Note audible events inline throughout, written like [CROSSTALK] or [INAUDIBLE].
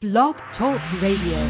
Blog Talk Radio.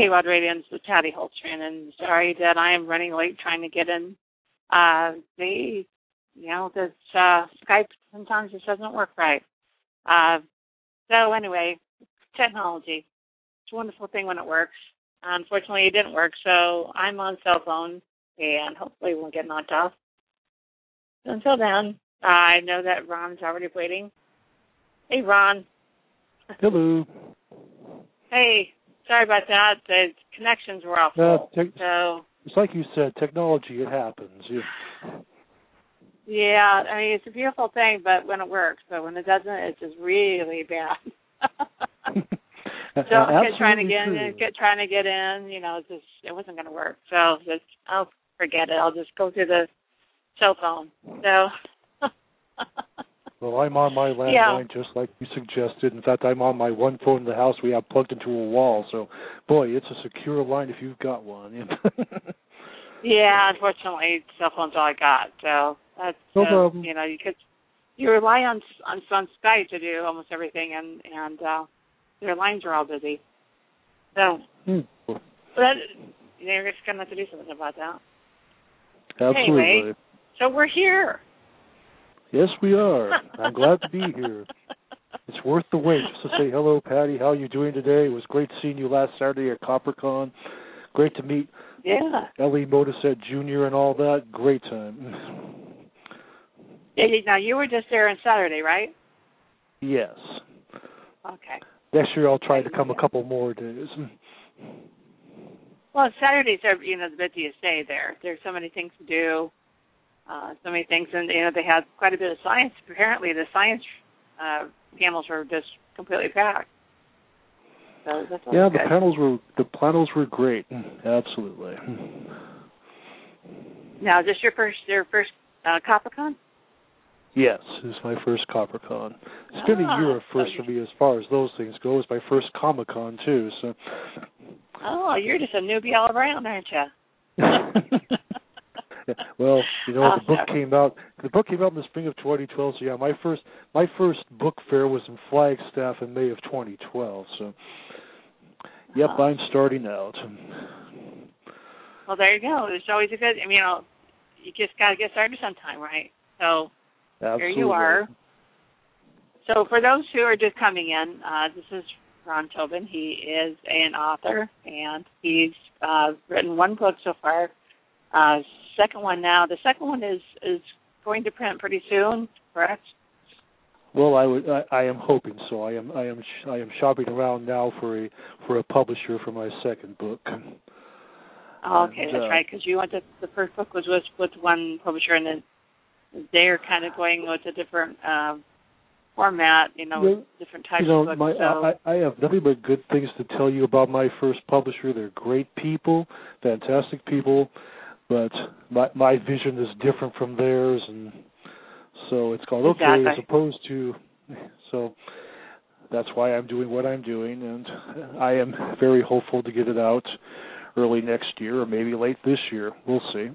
This is K-Rod Radio, and this is Patty Holtran, and sorry that I am running late trying to get in. Uh, the, you know, this, uh, Skype sometimes just doesn't work right. Uh, so anyway, technology. It's a wonderful thing when it works. Unfortunately, it didn't work, so I'm on cell phone, and hopefully we'll get knocked off. So until then, I know that Ron's already waiting. Hey, Ron. Hello. Hey, sorry about that. The connections were Uh, awful. so it's like you said, technology. It happens. You, yeah, I mean it's a beautiful thing, but when it works, but when it doesn't, it's just really bad. [LAUGHS] [LAUGHS] so kept trying to get in, kept trying to get in. You know, it's just it wasn't going to work. So just I'll forget it. I'll just go through the cell phone. So. [LAUGHS] Well, I'm on my landline Yeah. just like you suggested. In fact, I'm on my one phone in the house we have plugged into a wall. So, boy, it's a secure line if you've got one. [LAUGHS] Yeah, unfortunately, cell phone's all I got. So that's No uh, you know you could you rely on on on Skype to do almost everything, and and uh, their lines are all busy. So Hmm. that you're just gonna have to do something about that. Absolutely. Anyway. So we're here. Yes, we are. I'm glad to be here. It's worth the wait just to say hello, Patty. How are you doing today? It was great seeing you last Saturday at CopperCon. Great to meet Yeah. Ellie Motisette Jr. and all that. Great time. Yeah. Now you were just there on Saturday, right? yes. Okay. Next year I'll try to come a couple more days. Well, Saturdays are you know the busiest day there. There's so many things to do, uh, so many things, and you know they had quite a bit of science. Apparently, the science uh, panels were just completely packed. So Yeah, the good. panels were the panels were great. Absolutely. Now, is this your first your first uh, CopperCon? Yes, is my first CopperCon. It's been a Ah, year of so first for me as far as those things go. It's my first Comic Con too. So. Oh, you're just a newbie all around, aren't you? [LAUGHS] Well, you know, the book came out. The book came out in the spring of 2012. So yeah, my first my first book fair was in Flagstaff in May of 2012. So, yep, Oh. I'm starting out. Well, there you go. It's always a good. I mean, you know, you just got to get started sometime, right? So Absolutely. Here you are. So for those who are just coming in, uh, this is Ron Tobin. He is an author, and he's uh, written one book so far. Uh, second one now. The second one is is going to print pretty soon, correct? Well, I would. I, I am hoping so. I am. I am. sh- I am shopping around now for a for a publisher for my second book. Oh, okay, And, that's uh, right. Because you went to the first book was with with one publisher, and then they're kind of going with a different uh, format, you know, different types you know, of books. my so, I, I have nothing but good things to tell you about my first publisher. They're great people, fantastic people, but my my vision is different from theirs, and so it's called okay as opposed to so. That's why I'm doing what I'm doing, and I am very hopeful to get it out early next year or maybe late this year. We'll see.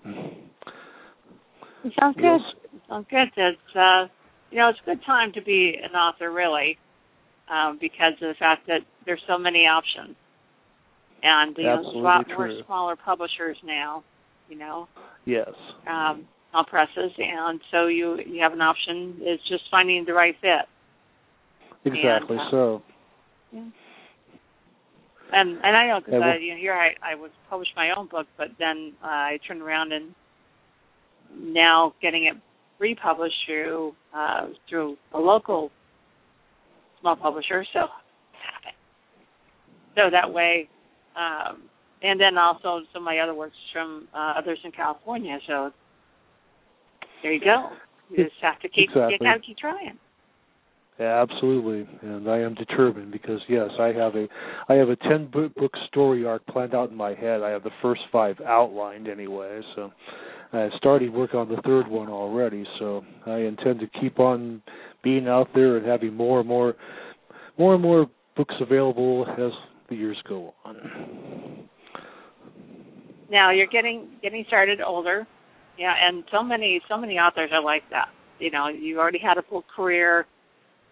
it sounds We'll good. Sounds good. It's uh, you know, it's a good time to be an author, really, um, because of the fact that there's so many options, and you know, there's a Absolutely lot more true. smaller publishers now. You know, Yes. um, presses, and so you you have an option. It's just finding the right fit. Exactly And, uh, so. And and I know because Yeah, well- you know, here I I was published my own book, but then uh, I turned around and now getting it republished through uh, through a local small publisher. So so that way, um, and then also some of my other works from uh, others in California. So there you go. You just have to keep you Exactly. gotta keep trying. Yeah, absolutely, and I am determined because yes, I have a I have a ten book, book story arc planned out in my head. I have the first five outlined anyway, so I started work on the third one already. So I intend to keep on being out there and having more and more more and more books available as the years go on. Now you're getting getting started older, yeah, and so many so many authors are like that. You know, you already had a full career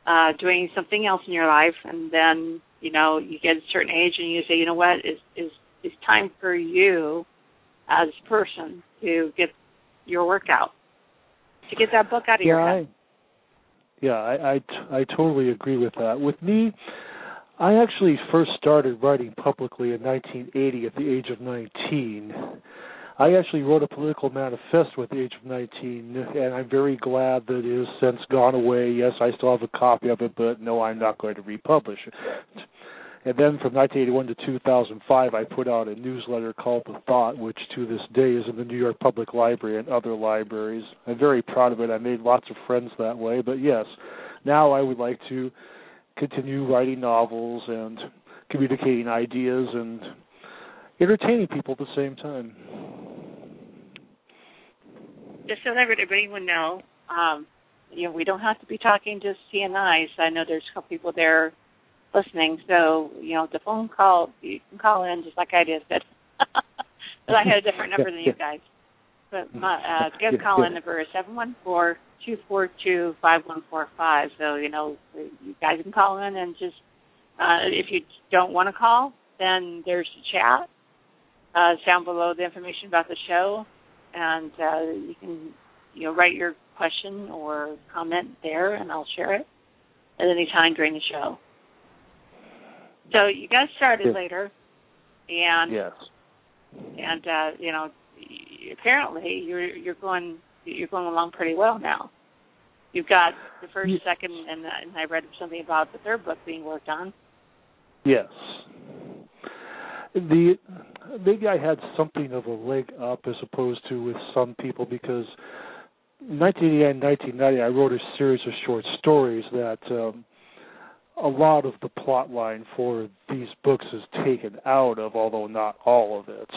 uh doing something else in your life, and then you know you get a certain age and you say, you know what, is is it's time for you as a person to get your work out, to get that book out of yeah, your head. I, yeah, I, I t- I totally agree with that. With me, I actually first started writing publicly in 1980 at the age of 19. I actually wrote a political manifesto at the age of 19, and I'm very glad that it has since gone away. Yes, I still have a copy of it, but no, I'm not going to republish it. And then from 1981 to 2005, I put out a newsletter called The Thought, which to this day is in the New York Public Library and other libraries. I'm very proud of it. I made lots of friends that way. But yes, now I would like to continue writing novels and communicating ideas and entertaining people at the same time. just so that everybody would know, um, you know, we don't have to be talking to CNIs. I know there's a couple people there listening, so you know, the phone call you can call in just like I did, but [LAUGHS] but I had a different number than you [LAUGHS] guys. But my uh, guest Yeah, call in number is seven one four two four two five one four five. So you know, you guys can call in and just uh, if you don't want to call, then there's the chat uh, down below the information about the show and uh, you can you know write your question or comment there, and I'll share it at any time during the show. So you got started later, and Yes. and uh, you know apparently you're you're going you're going along pretty well now. You've got the first, Ye- second, and, and I read something about the third book being worked on. Yes. The maybe I had something of a leg up as opposed to with some people because 1989 1990 I wrote a series of short stories that um, a lot of the plot line for these books is taken out of, although not all of it.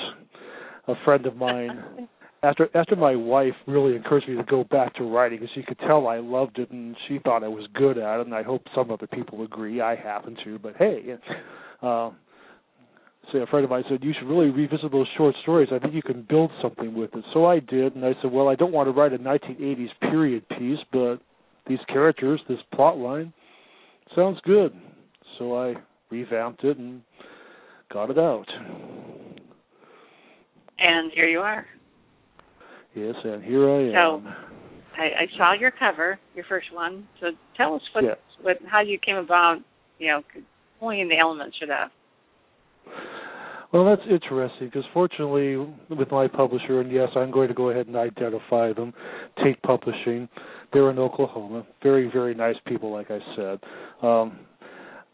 A friend of mine. [LAUGHS] After after my wife really encouraged me to go back to writing because she could tell I loved it and she thought I was good at it and I hope some other people agree. I happen to but hey. Uh say a friend of mine said you should really revisit those short stories. I think you can build something with it. So I did and I said well I don't want to write a 1980s period piece but these characters this plot line sounds good. So I revamped it and got it out And here you are. yes and here I So- am I, I saw your cover, your first one. So tell us what, what how you came about, you know, pulling the elements for that. Well, that's interesting because fortunately, with my publisher, and yes, I'm going to go ahead and identify them, Tate Publishing. They're in Oklahoma. Very, very nice people, like I said. Um,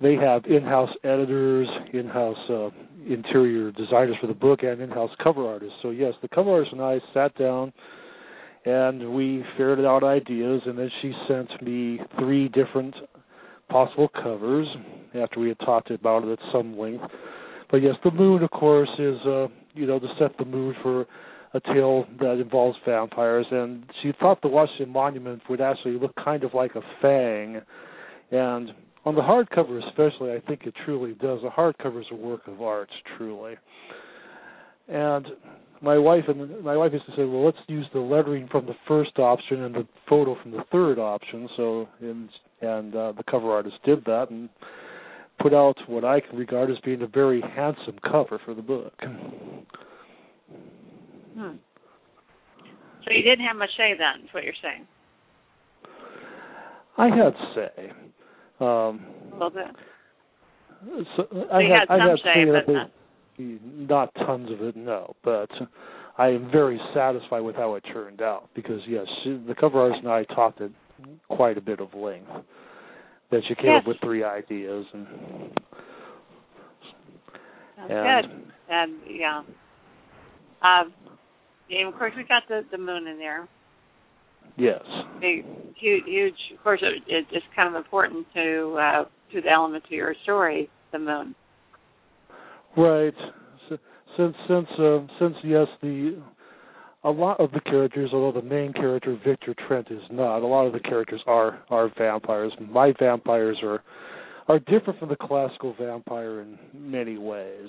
they have in-house editors, in-house uh, interior designers for the book, and in-house cover artists. So yes, the cover artist and I sat down and we ferreted out ideas, and then she sent me three different possible covers after we had talked about it at some length. But yes, the moon, of course, is uh, you know to set the mood for a tale that involves vampires, and she thought the Washington Monument would actually look kind of like a fang, and on the hardcover especially, I think it truly does. The hardcover is a work of art, truly. And my wife and my wife used to say, "Well, let's use the lettering from the first option and the photo from the third option." So, and and uh, the cover artist did that, and put out what I can regard as being a very handsome cover for the book. Hmm. So you didn't have much say then, is what you're saying. I had say. Um, A little bit. so I had, had I some had say, say but not. not tons of it, no, but I am very satisfied with how it turned out because yes, the cover artist and I talked at quite a bit of length. That you came up with three ideas and Sounds and good. And yeah. Um and of course we got the the moon in there. Yes, huge huge of course it, it, it's kind of important to uh to the element to your story, the moon. right. S- Since since uh, since yes, the a lot of the characters, although the main character Victor Trent is not, a lot of the characters are are vampires. My vampires are are different from the classical vampire in many ways.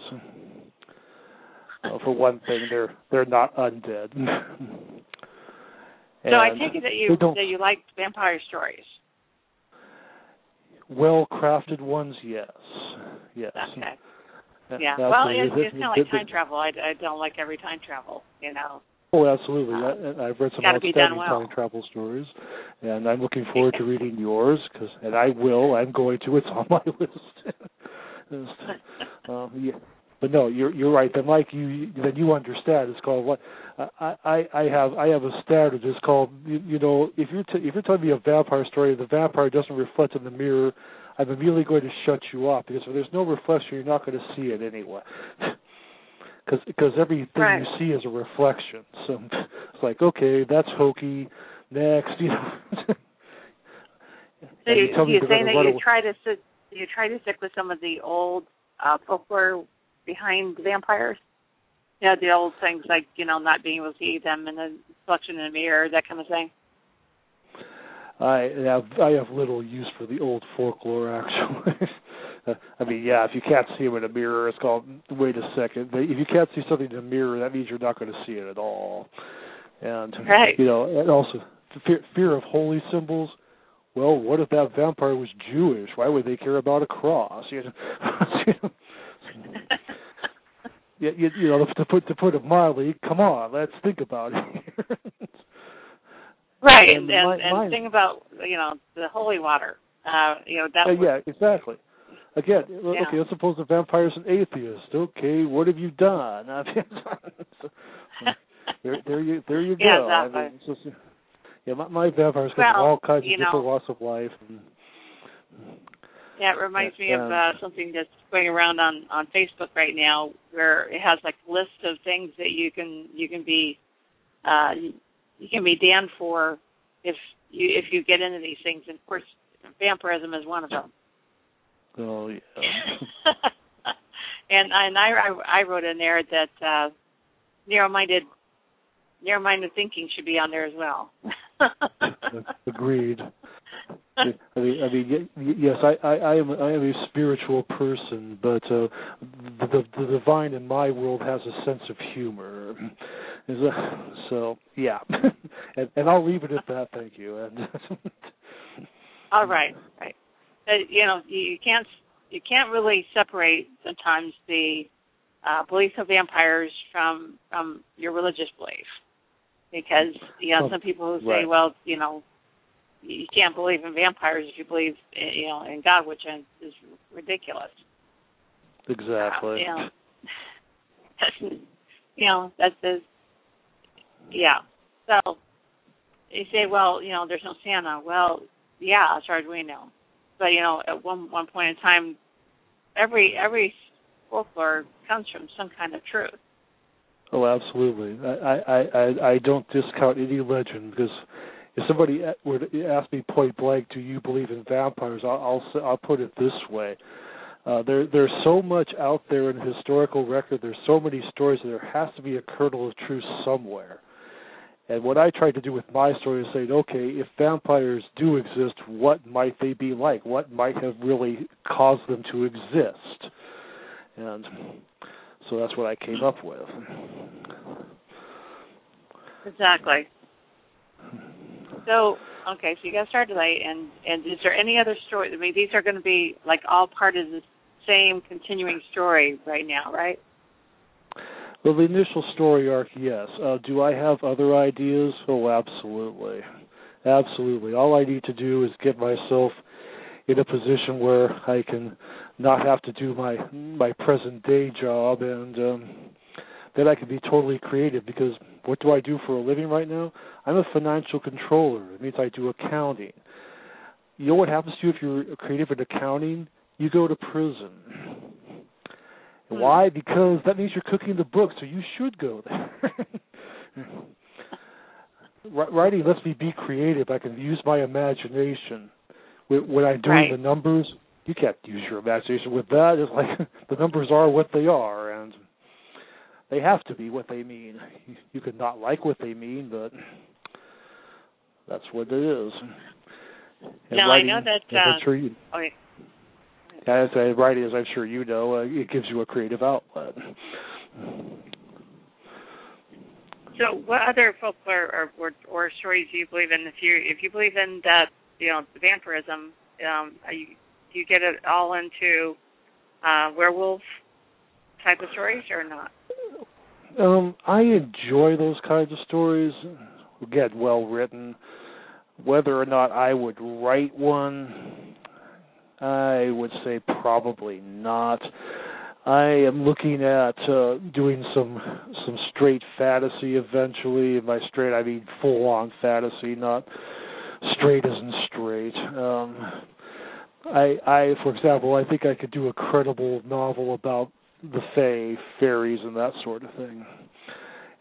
Uh, for one thing, they're they're not undead. [LAUGHS] so I take it that you that you like vampire stories. well crafted ones, yes, yes. Okay. Yeah. Well, it's, it's kind of like time travel. I, I don't like every time travel. You know. Oh, absolutely. Um, I, and I've read some gotta be done outstanding well. time travel stories, and I'm looking forward to [LAUGHS] reading yours. Cause, and I will. I'm going to. It's on my [LAUGHS] list. [LAUGHS] Um, yeah. But no, you're you're right. Then, like you, then you understand. It's called what I I I have I have a standard. It's called you, you know if you're t- if you're telling me a vampire story, the vampire doesn't reflect in the mirror. I'm immediately going to shut you off because if there's no reflection, you're not going to see it anyway. [LAUGHS] Because because everything Right. you see is a reflection. So it's like okay, that's hokey. Next, [LAUGHS] you know. So you, you tell me you they're saying that you away- try to sit, you try to stick with some of the old uh, folklore behind vampires. You know, the old things like you know not being able to see them and the reflection in the mirror, that kind of thing. I have I have little use for the old folklore actually. [LAUGHS] Uh, I mean, yeah, if you can't see them in a mirror, it's called. Wait a second. If you can't see something in a mirror, that means you're not going to see it at all. And Right. you know, and also fear, fear of holy symbols. Well, what if that vampire was Jewish? Why would they care about a cross? [LAUGHS] You know, you know, you, you, know to put to put it mildly, come on, let's think about it. [LAUGHS] Right, And and and, my- and mine- think about you know the holy water. Uh, you know that. Uh, yeah, exactly. Again, well, Yeah. okay, let's suppose the vampire's an atheist. Okay, what have you done? I [LAUGHS] so, there, there you, there you [LAUGHS] go. Yeah, I exactly. mean, just, yeah, my, my vampires come Well, all kinds of you different know- walks of life. And, Yeah, it reminds me of uh, something that's going around on on Facebook right now, where it has like a list of things that you can you can be uh, you can be damned for if you if you get into these things. And of course, vampirism is one of them. oh yeah, [LAUGHS] and and I I I wrote in there that uh, narrow-minded narrow-minded thinking should be on there as well. [LAUGHS] agreed. I mean, I mean, y- yes, I, I, I am, I am a spiritual person, but uh, the, the the divine in my world has a sense of humor. Is So, yeah, [LAUGHS] and, and I'll leave it at that. Thank you. And [LAUGHS] All right, right. Uh, you know, you, can't you can't really separate sometimes the uh, beliefs of vampires from from your religious belief, because you know Well, some people who say, right. well, you know, you can't believe in vampires if you believe in, you know in God, which is is ridiculous. exactly. Uh, you know, that's, you know that's the yeah. So you say, well, you know, there's no Santa. Well, yeah, as far as we know, but you know, at one one point in time, every every folklore comes from some kind of truth. Oh, absolutely. I, I, I, I don't discount any legend because if somebody were to ask me point blank, "Do you believe in vampires?" I'll, I'll, I'll put it this way: uh, there, there's so much out there in historical record. There's so many stories. That there has to be a kernel of truth somewhere. And what I tried to do with my story is saying, okay, if vampires do exist, what might they be like? What might have really caused them to exist? And so that's what I came up with. Exactly. So okay, so you got started late, and and is there any other story? I mean, these are going to be like all part of the same continuing story right now, right? Well, the initial story arc, yes. Uh, do I have other ideas? Oh, absolutely, absolutely. All I need to do is get myself in a position where I can not have to do my my present day job, and um, then I can be totally creative. Because what do I do for a living right now? I'm a financial controller. It means I do accounting. You know what happens to you if you're creative in accounting? You go to prison. Hmm. Why? Because that means you're cooking the books, so you should go there. [LAUGHS] Wri- Writing lets me be creative. I can use my imagination. When when I'm doing Right. the numbers, you can't use your imagination with that. It's like [LAUGHS] the numbers are what they are, and they have to be what they mean. You, you could not like what they mean, but that's what it is. And Now, I know that, as I'm uh, sure you, Okay. as I writing, as I'm sure you know, uh, it gives you a creative outlet. So, what other folklore or, or or stories do you believe in? If you if you believe in that, you know, vampirism, um, are you do you get it all into uh, werewolf type of stories or not? Um, I enjoy those kinds of stories. Again, well written. Whether or not I would write one, I would say probably not. I am looking at uh, doing some some straight fantasy eventually. And by straight, I mean full on fantasy, not straight in straight. Um, I, I, for example, I think I could do a credible novel about the Fae, fairies, and that sort of thing.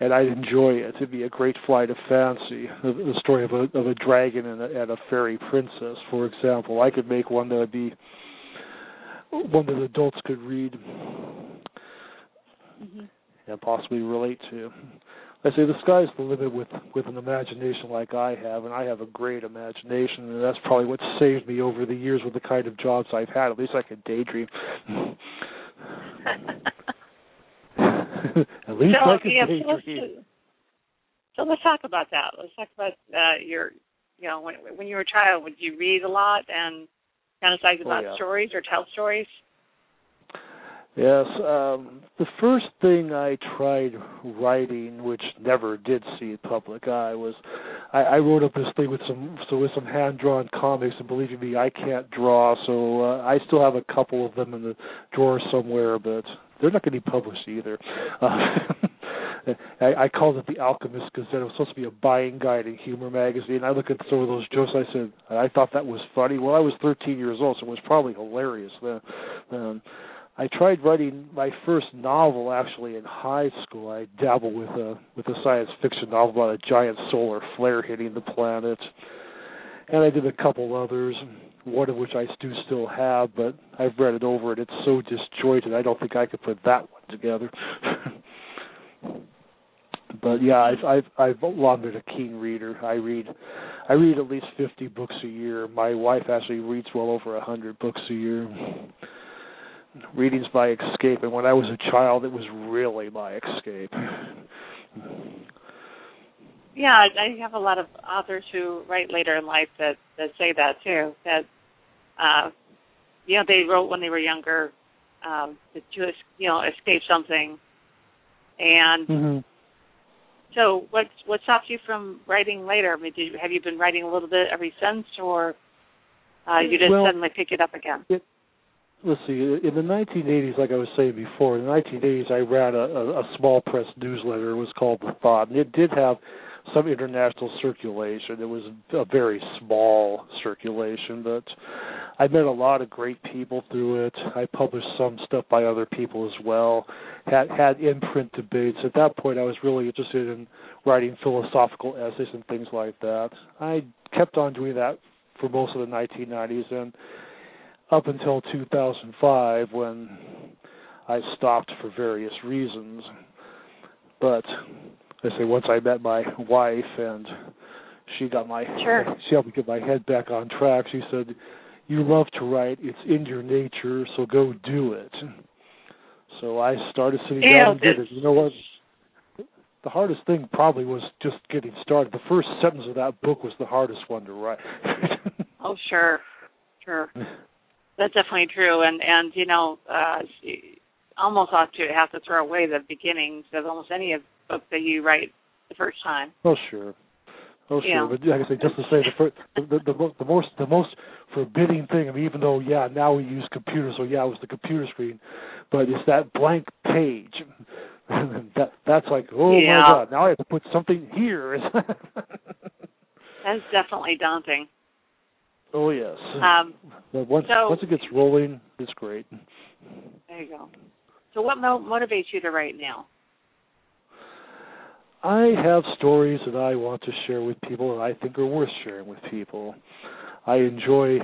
And I'd enjoy it. It'd be a great flight of fancy. The, story of a of a dragon and a, and a fairy princess, for example. I could make one that would be one that adults could read mm-hmm. and possibly relate to. I say the sky's the limit with with an imagination like I have, and I have a great imagination, and that's probably what saved me over the years with the kind of jobs I've had. At least I could daydream. [LAUGHS] [LAUGHS] At least so, could yeah, so let's, so let's talk about that. Let's talk about uh, your, you know, when when you were a child, would you read a lot and fantasize Oh, about yeah. stories or tell stories? Yes, um, the first thing I tried writing, which never did see public eye, was I, I wrote up this thing with some so with some hand drawn comics, and believe me, I can't draw, so uh, I still have a couple of them in the drawer somewhere, but they're not going to be published either. Uh, [LAUGHS] I, I called it the Alchemist Gazette. It was supposed to be a buying guide and humor magazine. I look at some of those jokes. I said I thought that was funny. Well, I was 13 years old, so it was probably hilarious then. Um, I tried writing my first novel actually in high school. I dabbled with a with a science fiction novel about a giant solar flare hitting the planet, and I did a couple others. One of which I do still have, but I've read it over and it's so disjointed. I don't think I could put that one together. [LAUGHS] but yeah, I've I've I've long been a keen reader. I read I read at least fifty books a year. My wife actually reads well over a hundred books a year reading's my escape and when i was a child it was really my escape Yeah, I I have a lot of authors who write later in life that that say that too. That uh, you know they wrote when they were younger um, to just you know escape something. And mm-hmm. so, what what stops you from writing later? I mean, did you, have you been writing a little bit ever since, or uh, you just Well- suddenly pick it up again? Let's see in the 1980s like i was saying before in the 1980s i ran a, a, a small press newsletter. It was called the thought and it did have some international circulation. It was a very small circulation but i met a lot of great people through it. I published some stuff by other people as well. Had had imprint debates. At that point i was really interested in writing philosophical essays and things like that. I kept on doing that for most of the 1990s and up until 2005 when I stopped for various reasons. But I say once I met my wife and she got my Sure. she helped me get my head back on track. She said, "You love to write. It's in your nature, so go do it." So I started sitting Yeah, down and did it. You know what? The hardest thing probably was just getting started. The first sentence of that book was the hardest one to write. [LAUGHS] Oh, sure, sure. [LAUGHS] That's definitely true, and and you know, uh, almost ought to have to throw away the beginnings of almost any of book that you write the first time. Oh sure. Oh sure, Yeah. but like I say, just to say the first, the, the the the most the most forbidding thing. I mean, even though yeah, now we use computers, so yeah, it was the computer screen, but it's that blank page. [LAUGHS] that that's like oh Yeah. my god, now I have to put something here. [LAUGHS] That's definitely daunting. Oh yes. Um, but once so- once it gets rolling, it's great. there you go. So, what mo- motivates you to write now? I have stories that I want to share with people that I think are worth sharing with people. I enjoy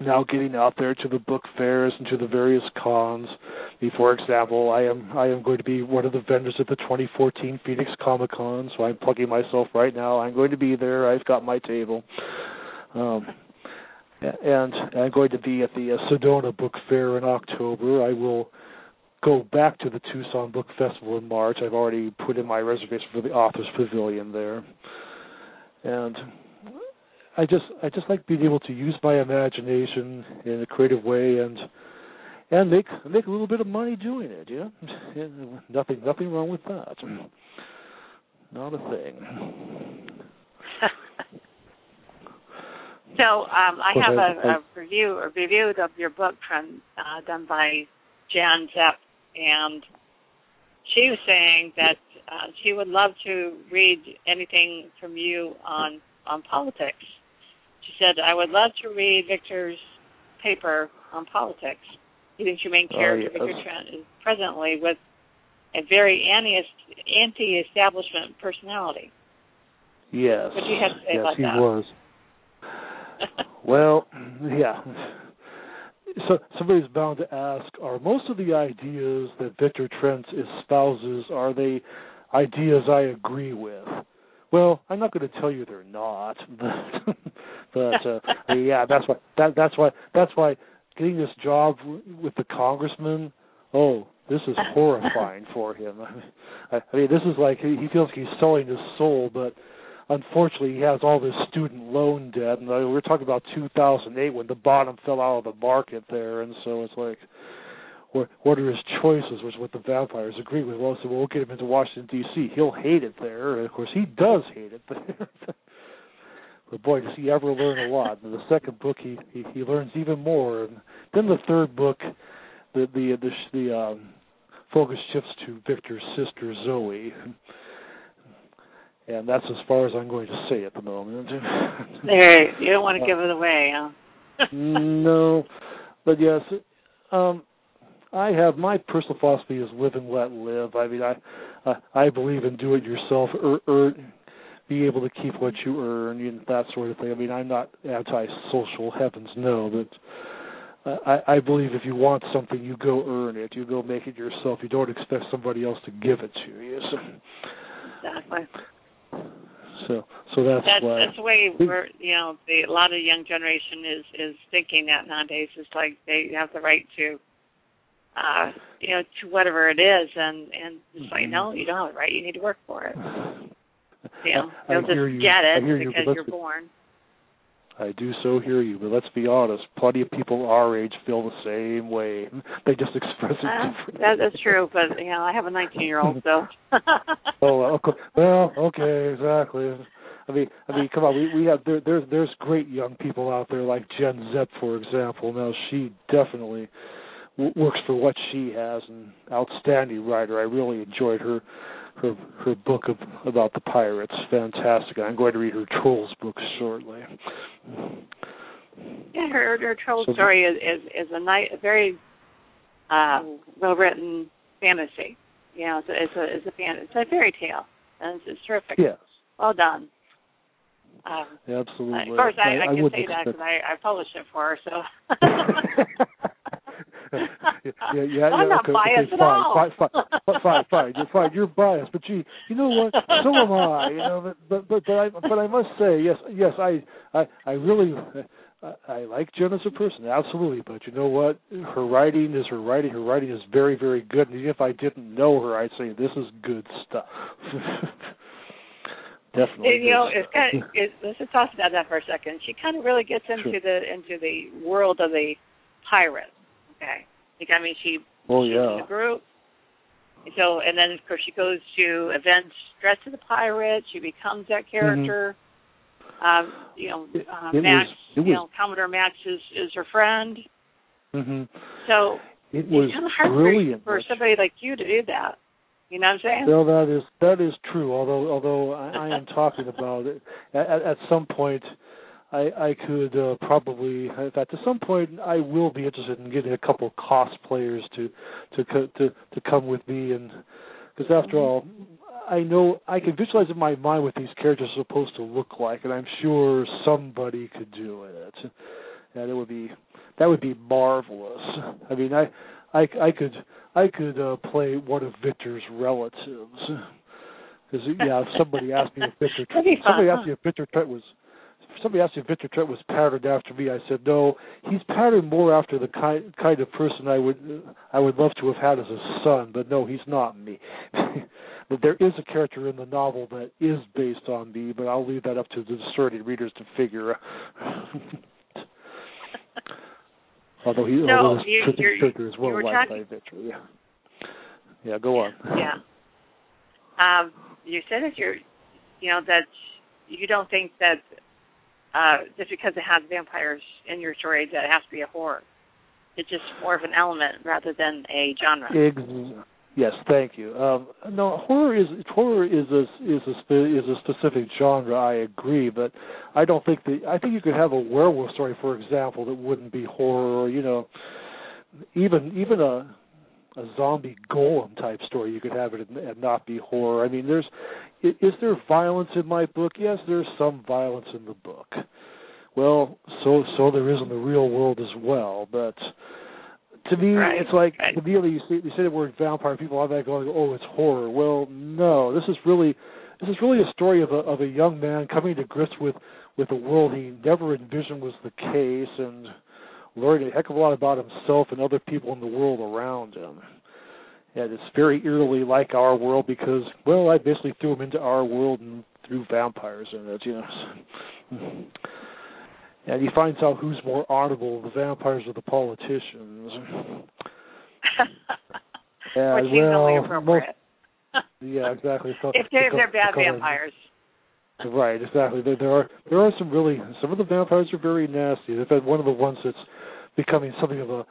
now getting out there to the book fairs and to the various cons. For example, I am I am going to be one of the vendors at the 2014 Phoenix Comic Con, so I'm plugging myself right now. I'm going to be there. I've got my table. Um, and I'm going to be at the uh, Sedona Book Fair in October. I will go back to the Tucson Book Festival in March. I've already put in my reservation for the Authors Pavilion there. And I just I just like being able to use my imagination in a creative way and and make make a little bit of money doing it, yeah. [LAUGHS] Nothing nothing wrong with that. Not a thing. So, um, I have a, a review a review of your book from uh, done by Jan Zepp, and she was saying that uh, she would love to read anything from you on on politics. She said, "I would love to read Victor's paper on politics. He thinks your main Oh, character, yes. Victor Trent, is presently with a very anti anti-establishment personality." Yes. What do you have to say yes, about he that? was. [LAUGHS] Well, yeah. So somebody's bound to ask: Are most of the ideas that Victor Trent espouses are they ideas I agree with? Well, I'm not going to tell you they're not, [LAUGHS] but but uh, yeah, that's why that that's why that's why getting this job with the congressman. Oh, this is horrifying for him. [LAUGHS] I, mean, this is like he feels like he's selling his soul, but unfortunately he has all this student loan debt. And uh, we're talking about 2008 when the bottom fell out of the market there. And so it's like what are his choices? Was what the vampires. Agree with well so we'll get him into washington dc he'll hate it there. And of course he does hate it [LAUGHS] but boy does he ever learn a lot. In the second book he he, he learns even more. And then the third book the the the, the um focus shifts to victor's sister zoe and that's as far as I'm going to say at the moment. [LAUGHS] there, you don't want to give it away, huh? [LAUGHS] no, but yes, um, I have my personal philosophy is live and let live. I mean, I I, I believe in do it yourself, or, or be able to keep what you earn and that sort of thing. I mean, I'm not anti-social, heavens no, but uh, I, I believe if you want something, you go earn it. You go make it yourself. You don't expect somebody else to give it to you. So, Exactly. So, so that's, That's why. that's the way we're you know the a lot of the young generation is is thinking that nowadays. It's like they have the right to, uh, you know, to whatever it is, and and it's like Mhm. no, you don't have it right. You need to work for it. [SIGHS] You know, I they'll just you. get it hear you, but because you're born. I do so hear you, but let's be honest. Plenty of people our age feel the same way. [LAUGHS] They just express it Uh, differently. that's true, but you know, I have a 19 year old, so. [LAUGHS] oh, okay. well, okay, exactly. I mean, I mean, come on. We we have there, there's there's great young people out there like Jen Zepp, for example. Now she definitely w- works for what she has, an outstanding writer. I really enjoyed her her her book of, about the pirates. Fantastic. I'm going to read her Trolls book shortly. Yeah, her her troll So- story is is, is a nice, a very uh, well written fantasy. You know, it's a it's a it's a fan, it's a fairy tale, and it's, it's terrific. Yes, Well done. Um, absolutely. of course, I, I, can wouldn't say that because I, I published it for her. So. [LAUGHS] [LAUGHS] yeah, yeah, I'm yeah, not okay, biased okay, at fine, all. Fine, fine, fine, fine. You're fine. You're biased, but gee, you know what? So am I. You know, but but but, but I but I must say, yes, yes, I I I really. I, like Jen as a person, absolutely. But you know what? Her writing is her writing. Her writing is very, very good. And even if I didn't know her, I'd say this is good stuff. [LAUGHS] Definitely. And, you know, it's kind of, it, let's just talk about that for a second. She kind of really gets into Sure. the into the world of the pirate. Okay, like I mean, she Oh she's in the group. So and then of course she goes to events dressed as a pirate. She becomes that character. Um, you know, It- uh, it Max. was- you was- know, Commodore Max is is her friend. hmm So It was it's kind of hard brilliant. for, for somebody like you to do that. You know what I'm saying? Well, that is that is true. Although although I, I am talking [LAUGHS] about it at, at some point, I I could uh, probably in fact at some point I will be interested in getting a couple of cosplayers to to co- to to come with me and because after all I know I can visualize in my mind what these characters are supposed to look like and I'm sure somebody could do it and it would be that would be marvelous. I mean I I I could I could uh, play one of Victor's relatives. Because yeah, if somebody asked me if Victor [LAUGHS] That'd be fun, somebody asked me if Victor Trent was somebody asked me if Victor Trent was patterned after me. I said no. He's patterned more after the kind kind of person I would I would love to have had as a son, but no, he's not me. [LAUGHS] but there is a character in the novel that is based on me, but I'll leave that up to the discerning readers to figure. [LAUGHS] although he, So, although his you- you're- character is well liked talking- by Victor. Yeah. Yeah. Go on. [LAUGHS] yeah. Um, you said that you're, you know, that you don't think that uh, just because it has vampires in your story that it has to be a horror. It's just more of an element rather than a genre. Ex- yes, thank you. Um, no, horror is horror is a is a spe- is a specific genre. I agree, but I don't think that I think you could have a werewolf story, for example, that wouldn't be horror. Or, you know, even even a a zombie golem type story you could have it and, and not be horror. I mean, there's is there violence in my book? Yes, there's some violence in the book. Well, so so there is in the real world as well, but to me, Right, it's like right. immediately you say, you say the word vampire, people that going, "Oh, it's horror." Well, no, this is really this is really a story of a of a young man coming to grips with with a world he never envisioned was the case, and learning a heck of a lot about himself and other people in the world around him. And it's very eerily like our world because, well, I basically threw him into our world and threw vampires in it, you know. [LAUGHS] And he finds out who's more honorable, the vampires or the politicians. [LAUGHS] Yeah, Which well, appropriate. [LAUGHS] Yeah, exactly. So, if they're, so- they're bad so- vampires. Right, exactly. There, there are there are some really some of the vampires are very nasty. In fact, one of the ones that's becoming something of a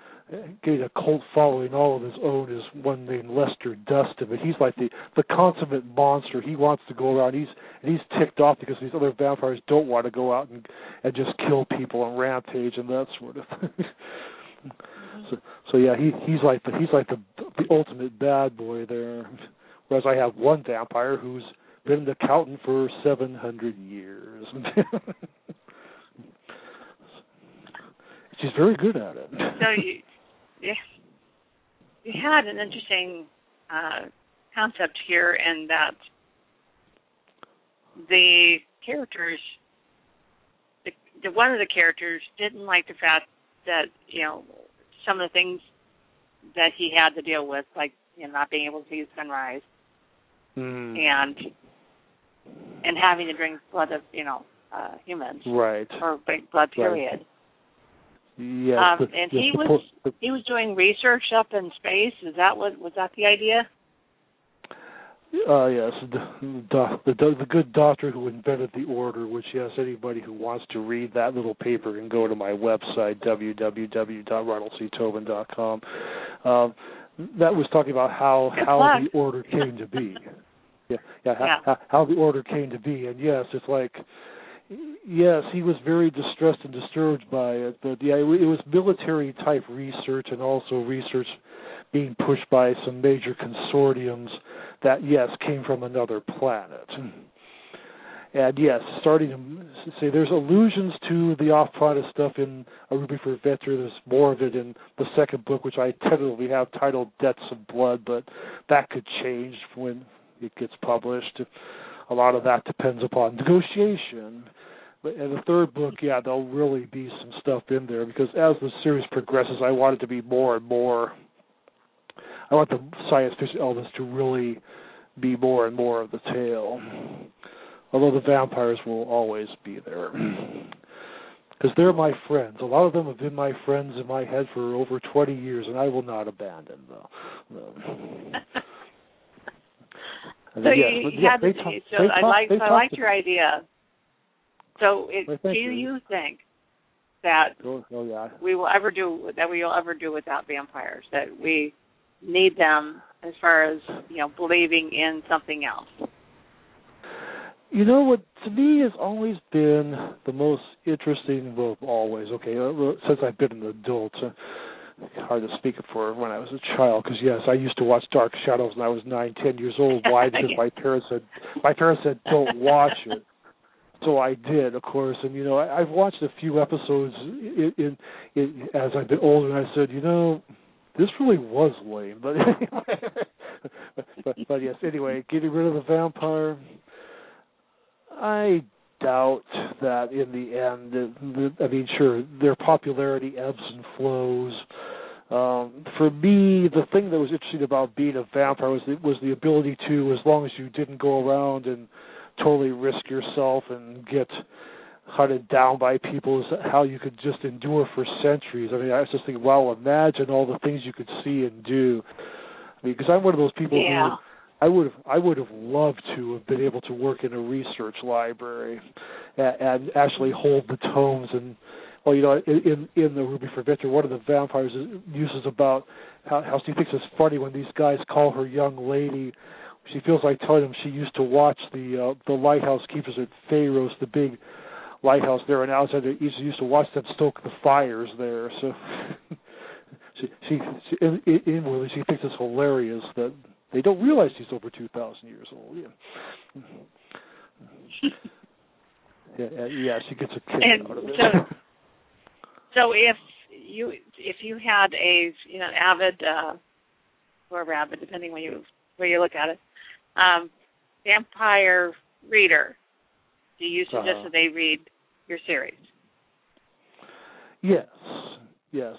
getting a cult following all of his own is one named Lester Dustin. But he's like the the consummate monster. He wants to go around. He's and he's ticked off because these other vampires don't want to go out and and just kill people and rampage and that sort of thing. Mm-hmm. so, so yeah, he he's like the he's like the the ultimate bad boy there. Whereas I have one vampire who's been an accountant for 700 years. [LAUGHS] She's very good at it. So [LAUGHS] you, yeah, you had an interesting uh, concept here in that the characters, the, the one of the characters didn't like the fact that you know some of the things that he had to deal with, like you know not being able to see the sunrise Mm, and and having to drink blood of you know uh, humans right. or blood period. Yes. Um, the- and yes, he was the- he was doing research up in space. Is that what was that the idea? Uh, yes, the, the the the good doctor who invented the order. Which yes, anybody who wants to read that little paper can go to my website www.ronaldctobin.com. Um, that was talking about how Good how luck. the order came to be. [LAUGHS] Yeah, yeah, Yeah. How, how the order came to be, and yes, it's like. Yes, he was very distressed and disturbed by it, but yeah, it was military type research and also research being pushed by some major consortiums that yes came from another planet. And yes, starting to say there's allusions to the off-planet stuff in A Ruby for Victor. There's more of it in the second book, which I tentatively have titled Debts of Blood, but that could change when it gets published. A lot of that depends upon negotiation. But in the third book, yeah, there'll really be some stuff in there because as the series progresses, I want it to be more and more. I want the science fiction elements to really be more and more of the tale. Although the vampires will always be there. [CLEARS THROAT] because they're my friends. A lot of them have been my friends in my head for over 20 years, and I will not abandon them. [LAUGHS] So you, you had to, so I like I liked your idea. So it, Well, do you. you think that Oh, oh yeah. we will ever do that we will ever do without vampires? That we need them as far as you know believing in something else. You know what to me has always been the most interesting. Well, always okay. uh, Since I've been an adult, uh, hard to speak for when I was a child. Because yes, I used to watch Dark Shadows when I was nine, ten years old. Why? [LAUGHS] Because my parents said my parents said don't watch it. So I did, of course, and you know I, I've watched a few episodes in, in, in as I've been older, and I said, you know, this really was lame. [LAUGHS] But but, but yes, anyway, getting rid of the vampire. I doubt that in the end. I mean, sure, their popularity ebbs and flows. Um, for me, the thing that was interesting about being a vampire was the, was the ability to, as long as you didn't go around and totally risk yourself and get hunted down by people, is how you could just endure for centuries. I mean, I was just thinking, wow, imagine all the things you could see and do. I mean, because I'm one of those people Yeah. who I would have I would have loved to have been able to work in a research library and, and actually hold the tomes and well you know in in, in the Ruby for Victor one of the vampires uses about how how she thinks it's funny when these guys call her young lady. She feels like telling them she used to watch the uh, the lighthouse keepers at Pharos the big lighthouse there and outside they used used to watch them stoke the fires there. So [LAUGHS] she she, she in, in, inwardly she thinks it's hilarious that they don't realize he's over two thousand years old. Yeah. [LAUGHS] yeah, yeah, yeah, she gets a kick And out of it. so- [LAUGHS] So if you if you had a you know avid uh, or avid depending when you where you look at it, um, vampire reader, do you suggest Uh-huh. that they read your series? yes, yes.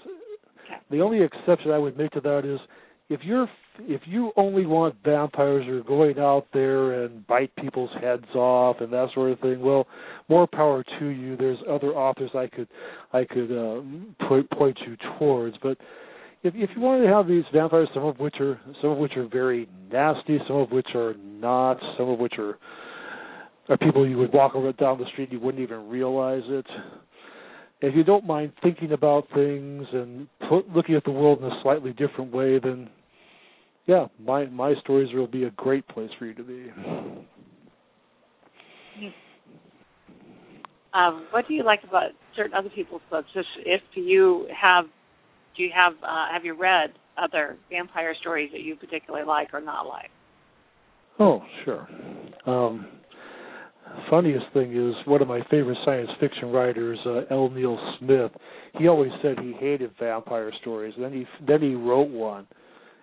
Okay. The only exception I would make to that is if you're if you only want vampires who are going out there and bite people's heads off and that sort of thing, well, more power to you. There's other authors I could I could uh, point point you towards, but if if you wanted to have these vampires, some of which are some of which are very nasty, some of which are not, some of which are are people you would walk around down the street you wouldn't even realize it. If you don't mind thinking about things and put, looking at the world in a slightly different way, then yeah, my my stories will be a great place for you to be. Um, what do you like about certain other people's books? If, if you have, do you have uh, have you read other vampire stories that you particularly like or not like? Oh, sure. Um, funniest thing is one of my favorite science fiction writers, uh, L. Neil Smith. He always said he hated vampire stories. And then he then he wrote one,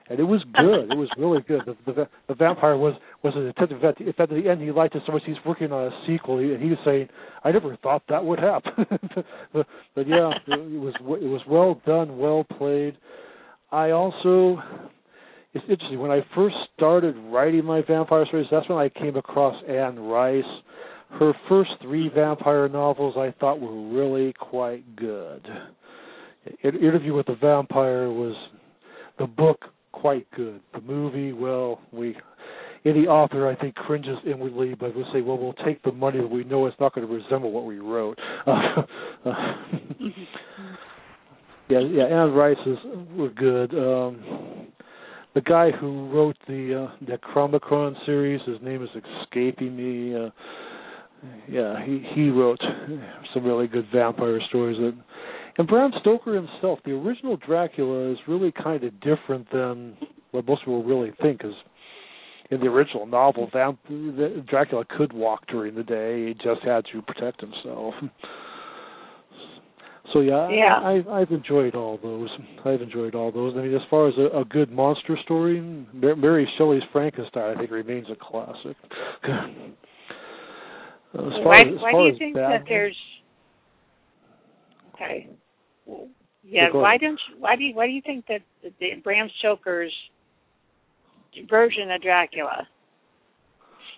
and it was good. it was really good. The, the the vampire was was a detective. At the, at the end, he liked it so much he's working on a sequel, and he was saying, "I never thought that would happen." [LAUGHS] but, yeah, it was it was well done, well played. I also it's interesting. When I first started writing my vampire stories, that's when I came across Anne Rice. Her first three vampire novels I thought were really quite good. Interview with the Vampire was the book quite good. The movie, well, we any author I think cringes inwardly, but will say, well, we'll take the money, we know it's not going to resemble what we wrote. [LAUGHS] Yeah, yeah, Anne Rice is were good. Um, the guy who wrote the uh, the Necronomicon series, his name is escaping me. Uh, yeah, he he wrote some really good vampire stories. That, and Bram Stoker himself, the original Dracula, is really kind of different than what most people really think. is in the original novel, vamp- Dracula could walk during the day; he just had to protect himself. So yeah, Yeah. I, I, I've enjoyed all those. I've enjoyed all those. I mean, as far as a, a good monster story, Mar- Mary Shelley's Frankenstein, I think, remains a classic. [LAUGHS] Why as, why do you think that there's okay yeah Yeah, why don't you, why do you why do you think that the, the Bram Stoker's version of Dracula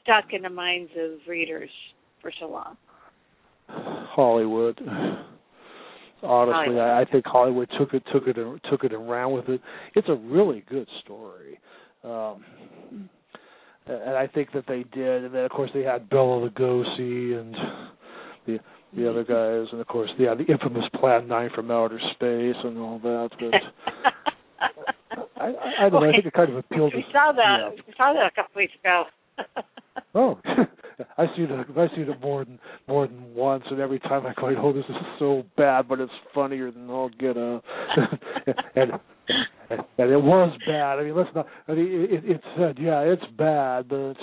stuck in the minds of readers for so long Hollywood. Honestly, Hollywood. I, I think Hollywood took it, took it, and took it and ran with it. It's a really good story, um, and I think that they did. And then, of course, they had Bela Lugosi and the the other guys, and of course, yeah, the infamous Plan Nine from Outer Space and all that. But [LAUGHS] I, I, I don't know. I think it kind of appealed. we to, saw that. Yeah. We saw that a couple weeks ago. [LAUGHS] Oh, [LAUGHS] I see it. I see it more than more than once, and every time I go, "Oh, this is so bad," but it's funnier than all get out. and and it was bad. I mean, let's not. I mean, it, it said, yeah, it's bad, but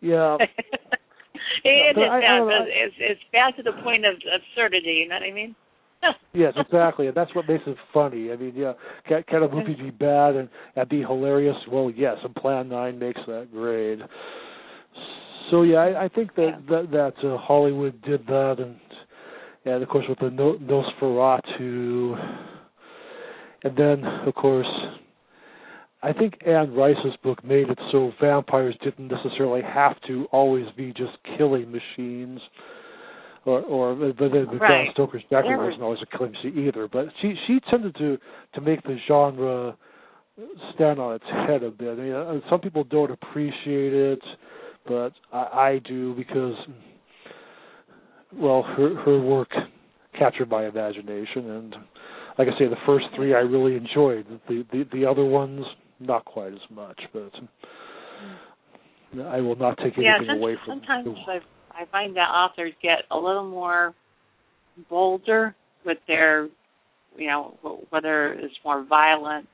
yeah, [LAUGHS] it But is I- I bad, but it's it's bad to the point of absurdity. You know what I mean? [LAUGHS] yes, exactly, and that's what makes it funny. I mean, yeah, can, can a movie be bad and, and be hilarious? Well, yes, and Plan Nine makes that grade. So yeah, I, I think that that, that uh, Hollywood did that, and and of course with the no, Nosferatu, and then of course. I think Anne Rice's book made it so vampires didn't necessarily have to always be just killing machines or or but then Right. Bram Stoker's Dracula was- wasn't always a killing machine either. But she she tended to to make the genre stand on its head a bit. I mean, uh, some people don't appreciate it, but I, I do because well, her her work captured my imagination, and like I say, the first three I really enjoyed. The the the other ones not quite as much, but. I will not take anything yeah, away from them. sometimes the, I I find that authors get a little more bolder with their, you know, whether it's more violent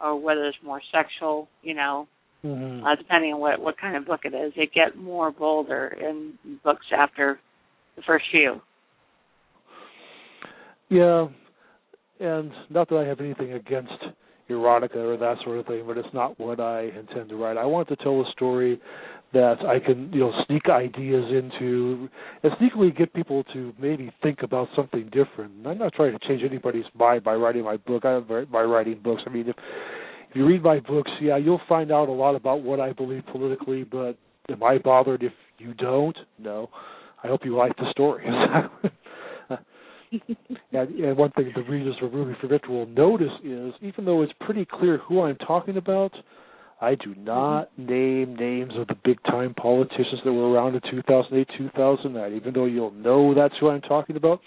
or whether it's more sexual. You know, Mhm. uh, depending on what what kind of book it is, they get more bolder in books after the first few. Yeah, and not that I have anything against erotica or that sort of thing, but it's not what I intend to write. I want to tell a story that I can, you know, sneak ideas into and sneakily get people to maybe think about something different. I'm not trying to change anybody's mind by writing my book. I by writing books. I mean, if if you read my books, yeah, you'll find out a lot about what I believe politically. But am I bothered if you don't? No. I hope you like the story. [LAUGHS] [LAUGHS] And, and one thing the readers of Ruby for Victor will notice is, even though it's pretty clear who I'm talking about, I do mm-hmm. not name names of the big time politicians that were around in 2008, 2009. Even though you'll know that's who I'm talking about,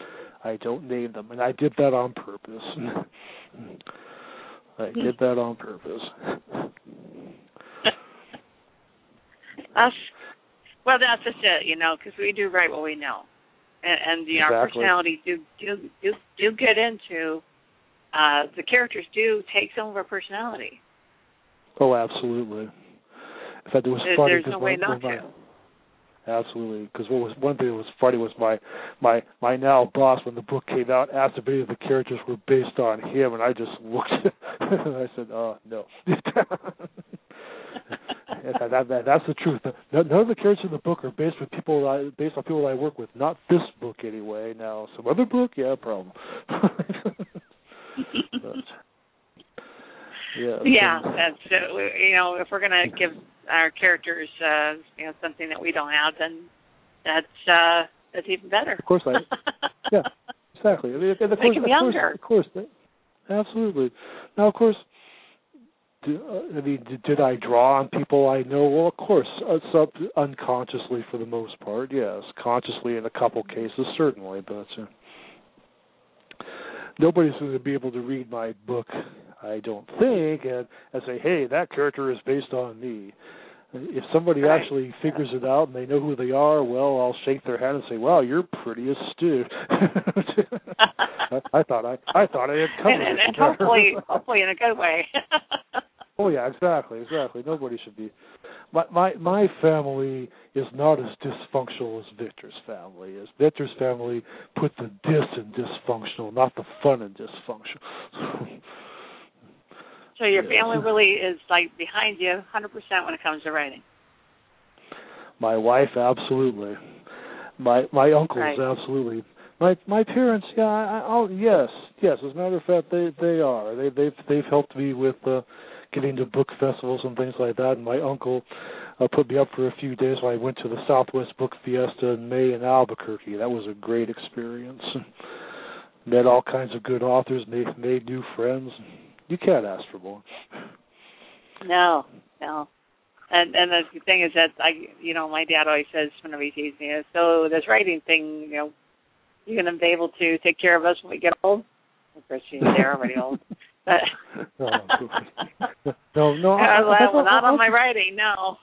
I don't name them, and I did that on purpose. [LAUGHS] I did that on purpose. [LAUGHS] Us, well, that's just it, you know, because we do write what we know, and, and you know, our Exactly. personalities do do do do get into uh the characters do take some of our personality. Oh, absolutely. In fact, it was There- funny There's because no not to. my, Absolutely, because what was one thing that was funny was my my my now boss when the book came out asked if any of the characters were based on him, and I just looked [LAUGHS] and I said, "Oh no." [LAUGHS] That, that, that, that's the truth. None of the characters in the book are based with people I, based on people I work with. Not this book anyway. Now some other book, yeah, problem. [LAUGHS] but, yeah. yeah, so- that's uh, you know, if we're gonna give our characters uh you know something that we don't have, then that's uh that's even better. Of course I- [LAUGHS] yeah. Exactly. I mean, of Make course, of younger. course, of course, absolutely. Now, of course, I mean, did, did I draw on people I know? Well, of course, uh, sub unconsciously for the most part, yes. Consciously in a couple cases, certainly, but uh, nobody's going to be able to read my book, I don't think, and, and say, "Hey, that character is based on me." If somebody Right. actually figures it out and they know who they are, well, I'll shake their hand and say, "Wow, you're pretty astute." [LAUGHS] I, I thought I I thought I had covered and, and, and hopefully [LAUGHS] hopefully in a good way. [LAUGHS] oh yeah, exactly, exactly. Nobody should be. My my my family is not as dysfunctional as Victor's family is. Victor's family put the dis in dysfunctional, not the fun in dysfunctional. So your family really is like behind you 100% when it comes to writing. My wife, absolutely. My my uncles, Right. absolutely. My my parents, yeah, I, I'll yes, yes. As a matter of fact, they they are. They they've they've helped me with uh, getting to book festivals and things like that. And my uncle uh, put me up for a few days when I went to the Southwest Book Fiesta in May in Albuquerque. That was a great experience. [LAUGHS] met all kinds of good authors, made made new friends. You can't ask for more. No, no. And and the thing is that I, you know, my dad always says whenever he sees me, so this writing thing, you know, you're gonna be able to take care of us when we get old. Of course, she's they're already old. [LAUGHS] But oh, no, no, no. I, uh, I, I, well, not on my writing, no.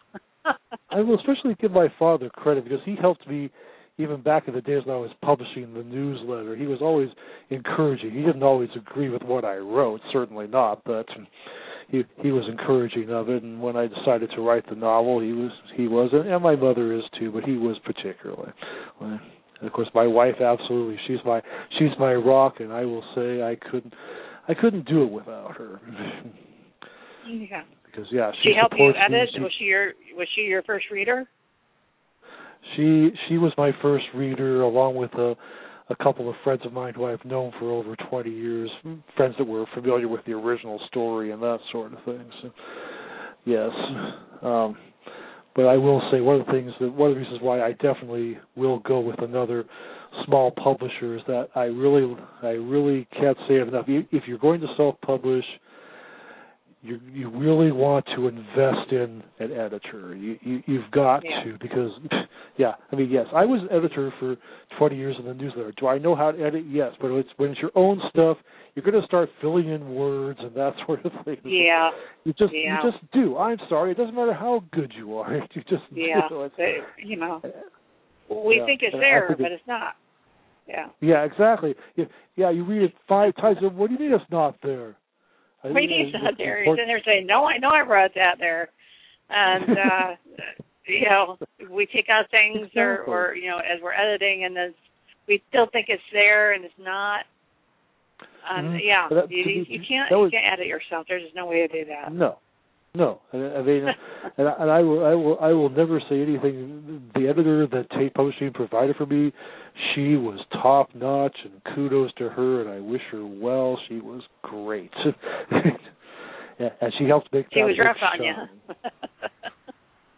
[LAUGHS] I will especially give my father credit because he helped me even back in the days when I was publishing the newsletter. He was always encouraging. He didn't always agree with what I wrote, certainly not, but he he was encouraging of it. And when I decided to write the novel, he was he was, and my mother is too, but he was particularly. And of course, my wife absolutely. She's my she's my rock, and I will say I couldn't I couldn't do it without her. yeah. Because yeah, she, She helped you me. edit. She- Was she your was she your first reader? She she was my first reader, along with a a couple of friends of mine who I've known for over 20 years, friends that were familiar with the original story and that sort of thing. So, yes, um, but I will say one of the things that one of the reasons why I definitely will go with another small publisher is that I really I really can't say it enough. If you're going to self-publish, you you really want to invest in an editor. You, you you've got Yeah. to because [LAUGHS] yeah, I mean yes, I was an editor for 20 years in the newsletter. Do I know how to edit? Yes, but it's when it's your own stuff, you're going to start filling in words and that [LAUGHS] sort of thing. Yeah. You just Yeah. you just do. I'm sorry, it doesn't matter how good you are. [LAUGHS] You just Yeah. do. It's, They- you know, uh, we Yeah, think it's and there, think but it's not. Yeah. yeah, exactly. Yeah, yeah, you read it five times. and What do you mean it's not there? I- What do you you mean know, it's not there? He's in there saying, "No, I know I wrote that there," and [LAUGHS] uh you know, we take out things or or you know, as we're editing, and then we still think it's there, and it's not. And Mhm. yeah, you, you, can't was- you can't edit yourself. There's just no way to do that. No, no. I I mean, [LAUGHS] and I, and I will, I will, I will never say anything. The editor that Tate Publishing provided for me, she was top notch, and kudos to her, and I wish her well. She was great, [LAUGHS] yeah, and she helped make She was rough on you. [LAUGHS]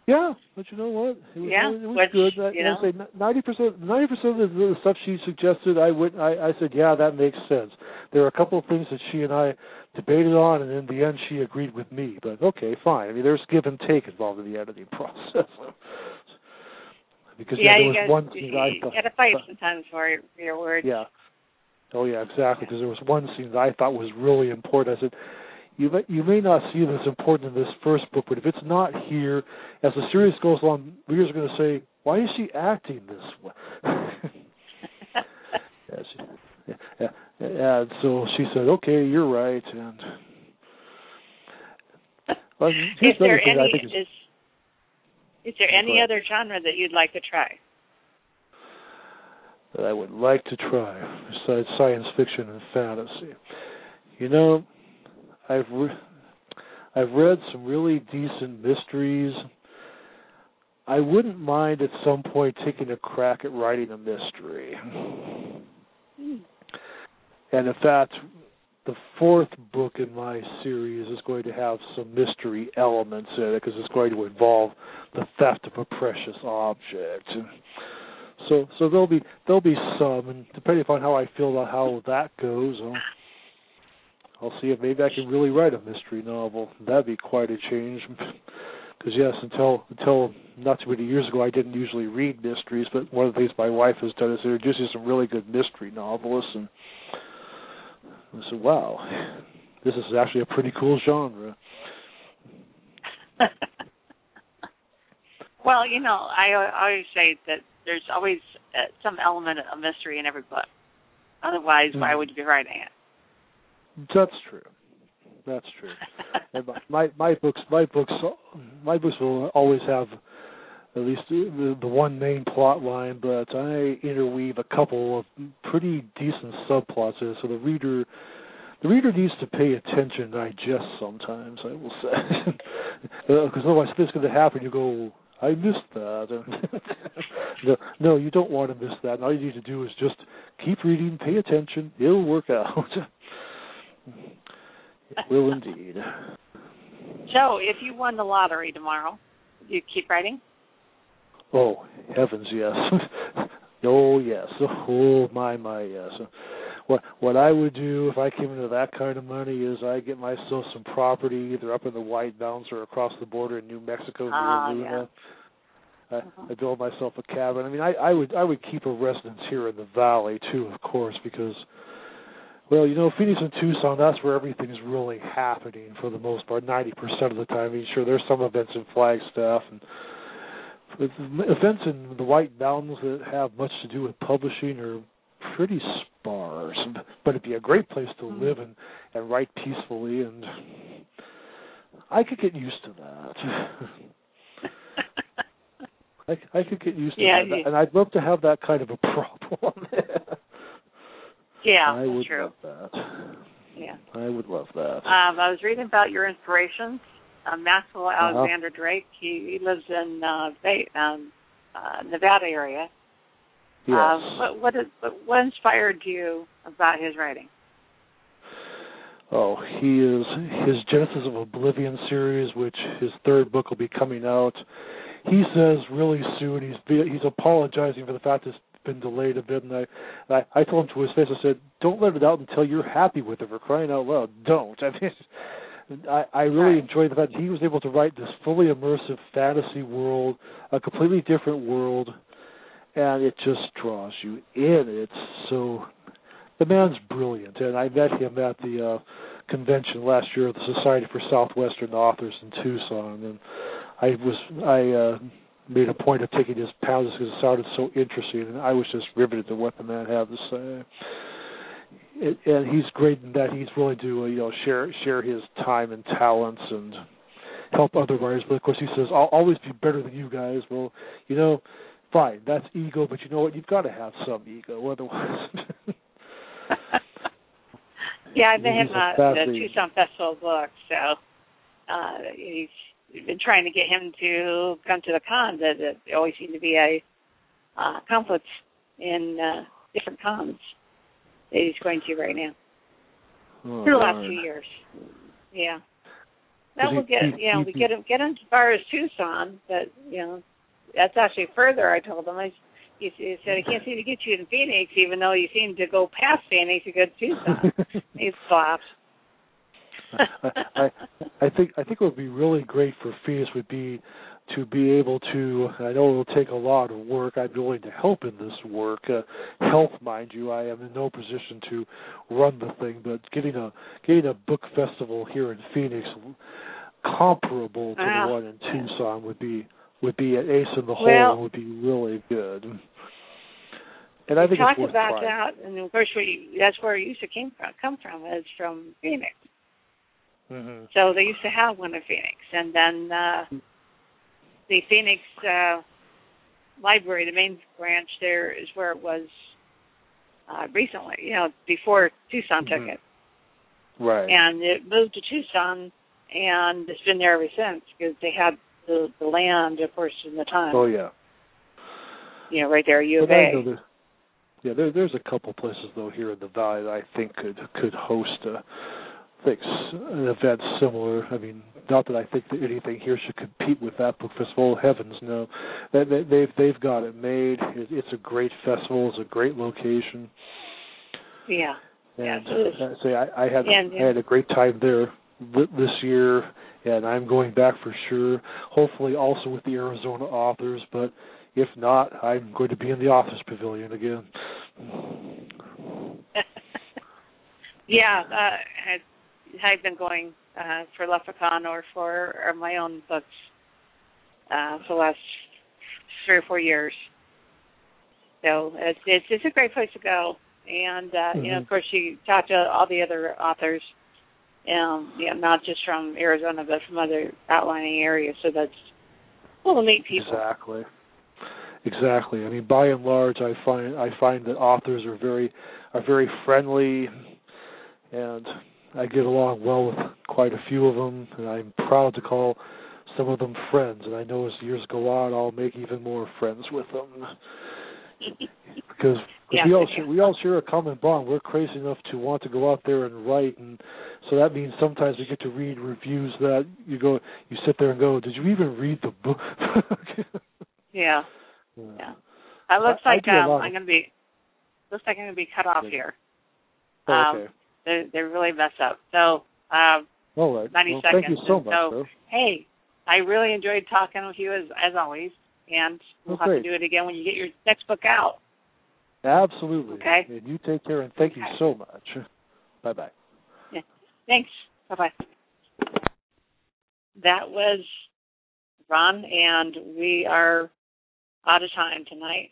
Yeah, but you know what? It was, Yeah, it was which, good. I, you I say ninety percent, ninety percent of the stuff she suggested, I would, I, I said, yeah, that makes sense. There are a couple of things that she and I debated on, and in the end, she agreed with me. But okay, fine. I mean, there's give and take involved in the editing [LAUGHS] process. because yeah, yeah, there was one scene I you got to fight sometimes for your, your words. yeah. Oh yeah, exactly. Because there was one scene that I thought was really important. I said, "You may you may not see this important in this first book, but if it's not here, as the series goes along, readers are going to say, why is she acting this way?" [LAUGHS] yeah, she, yeah, yeah, and so she said, "Okay, you're right." And well, is there another thing I any think is, is there oh, any ahead. other genre that you'd like to try? that I would like to try besides science fiction and fantasy. You know, I've re- I've read some really decent mysteries. I wouldn't mind at some point taking a crack at writing a mystery. Hmm. And in fact, the fourth book in my series is going to have some mystery elements in it because it's going to involve the theft of a precious object. And so, so there'll be there'll be some, and depending upon how I feel about how that goes, I'll, I'll see if maybe I can really write a mystery novel. That'd be quite a change. [LAUGHS] Because yes, until until not too many years ago, I didn't usually read mysteries. But one of the things my wife has done is introduce me some really good mystery novelists, and I said, "Wow, this is actually a pretty cool genre." [LAUGHS] well, you know, I always say that there's always uh, some element of mystery in every book. Otherwise, why Mhm. would you be writing it? That's true. That's true. [LAUGHS] and my, my my books my books my books will always have at least the, the one main plot line, but I interweave a couple of pretty decent subplots it, so the reader the reader needs to pay attention and digest sometimes. I will say [LAUGHS] uh, because otherwise, if it's going to happen, you go. I missed that. [LAUGHS] no, no, you don't want to miss that. And All you need to do is just keep reading, pay attention. It'll work out. It will indeed. Joe, if you won the lottery tomorrow, would you keep writing? Oh heavens, yes. [LAUGHS] oh yes. Oh my my yes. what what I would do if I came into that kind of money is I get myself some property either up in the White Mountains or across the border in New Mexico near Ah, Luna. yeah. I, Uh-huh. I build myself a cabin. I mean, I, I would I would keep a residence here in the valley too, of course, because well, you know, Phoenix and Tucson, that's where everything's really happening for the most part, ninety percent of the time. I mean, sure, there's some events in Flagstaff and events in the White Mountains that have much to do with publishing are pretty sparse. But it'd be a great place to Mhm. live and and write peacefully, and I could get used to that. [LAUGHS] I, I could get used to Yeah, that, you- and I'd love to have that kind of a [LAUGHS] problem. Yeah, I would true. love that. Yeah. I would love that. Um, I was reading about your inspirations. Uh, Maxwell Uh-huh. Alexander Drake. He, he lives in uh, Bay, um, uh, Nevada area. yes. Um, what what, is, what what inspired you about his writing? Oh, he is his Genesis of Oblivion series, which his third book will be coming out. He says really soon. He's he's apologizing for the fact it's been delayed a bit, and I I, I told him to his face. I said, "Don't let it out until you're happy with it. For crying out loud, don't." [LAUGHS] I mean, I I really enjoyed the fact that he was able to write this fully immersive fantasy world, a completely different world, and it just draws you in. It's so the man's brilliant, and I met him at the uh, convention last year at the Society for Southwestern Authors in Tucson, and I was I uh, made a point of taking his just because it sounded so interesting, and I was just riveted to what the man had to say. It, and he's great in that he's willing to uh, you know share share his time and talents and help other writers. But of course, he says I'll always be better than you guys. Well, you know, fine, that's ego, but you know what? You've got to have some ego, otherwise. [LAUGHS] yeah, I've been him uh, the Tucson Festival book, so uh, he's trying to get him to come to the cons. That there always seem to be a uh, conflict in uh, different cons that he's going to right now Oh, for the last two years. Yeah. That will get you know we get him get him as far as Tucson, but you know that's actually further. I told him I. He, he said he can't seem to get you in Phoenix, even though you seem to go past Phoenix to go to Tucson. [LAUGHS] He's flopped. I, I think I think what would be really great for Phoenix would be to be able to. I know it will take a lot of work. I'm willing to help in this work. Uh, health, mind you, I am in no position to run the thing, but getting a getting a book festival here in Phoenix comparable to the one in Tucson would be would be an ace in the hole Well- and would be really good. And I think talk it's worth about trying. that, and of course, we, that's where to came from. Come from is from Phoenix. Mm-hmm. So they used to have one in Phoenix, and then uh, the Phoenix uh, library, the main branch there, is where it was uh, recently. You know, before Tucson took Mhm. it, Right. and it moved to Tucson, and it's been there ever since because they had the the land, of course, in the time. oh yeah. You know, right there, U of But I know A. there- yeah, there, there's a couple places though here in the valley that I think could could host a things an event similar. I mean, not that I think that anything here should compete with that book festival. Heavens, no. They, they, they've they've got it made. It, it's a great festival. It's a great location. Yeah. Yeah, And it is. uh, say I, I had And- I had a great time there this year, and I'm going back for sure. Hopefully, also with the Arizona authors, but if not, I'm going to be in the Authors Pavilion again. [LAUGHS] yeah, uh, I've been going uh, for Lexicon or for or my own books uh, for the last three or four years. So it's it's, it's a great place to go, and uh, you know, Mhm. of course, you talk to all the other authors, um, you know, not just from Arizona, but from other outlining areas. So that's cool to meet people. Exactly. Exactly. I mean, by and large, I find I find that authors are very are very friendly, and I get along well with quite a few of them, and I'm proud to call some of them friends. And I know as years go on, I'll make even more friends with them [LAUGHS] because Yeah, we all yeah. share, we all share a common bond. We're crazy enough to want to go out there and write, and so that means sometimes we get to read reviews that you go, you sit there and go, "Did you even read the book?" [LAUGHS] Yeah, yeah. It looks I- I like a um, I'm going to be looks like I'm going to be cut off Yeah. here. Oh, Um, okay. They're they're really messed up. So uh, All right. 90 well, seconds. Thank you so and much, so, though. hey, I really enjoyed talking with you as as always, and we'll Oh, have to do it again when you get your next book out. Absolutely. Okay. And you take care, and thank you so much. [LAUGHS] Bye bye. Thanks. Bye bye. That was Ron, and we are out of time tonight.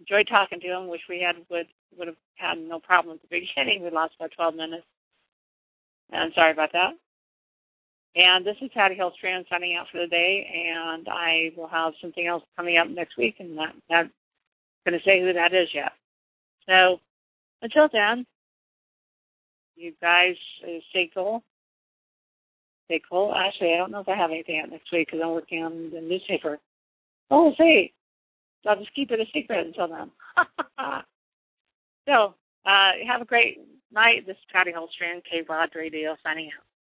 Enjoyed talking to him. Wish we had would would have had no problem at the beginning. We lost about twelve minutes. And sorry about that. And this is Patty Hillstrand signing out for the day, and I will have something else coming up next week, and not not going to say who that is yet. So until then, you guys uh, stay cool. Stay cool. Actually, I don't know if I have anything out next week because I'm working on the newspaper. Oh, we'll see. I'll just keep it a secret until then. [LAUGHS] so, uh, have a great night. This is Patty Holstrand, K Rod Radio, signing out.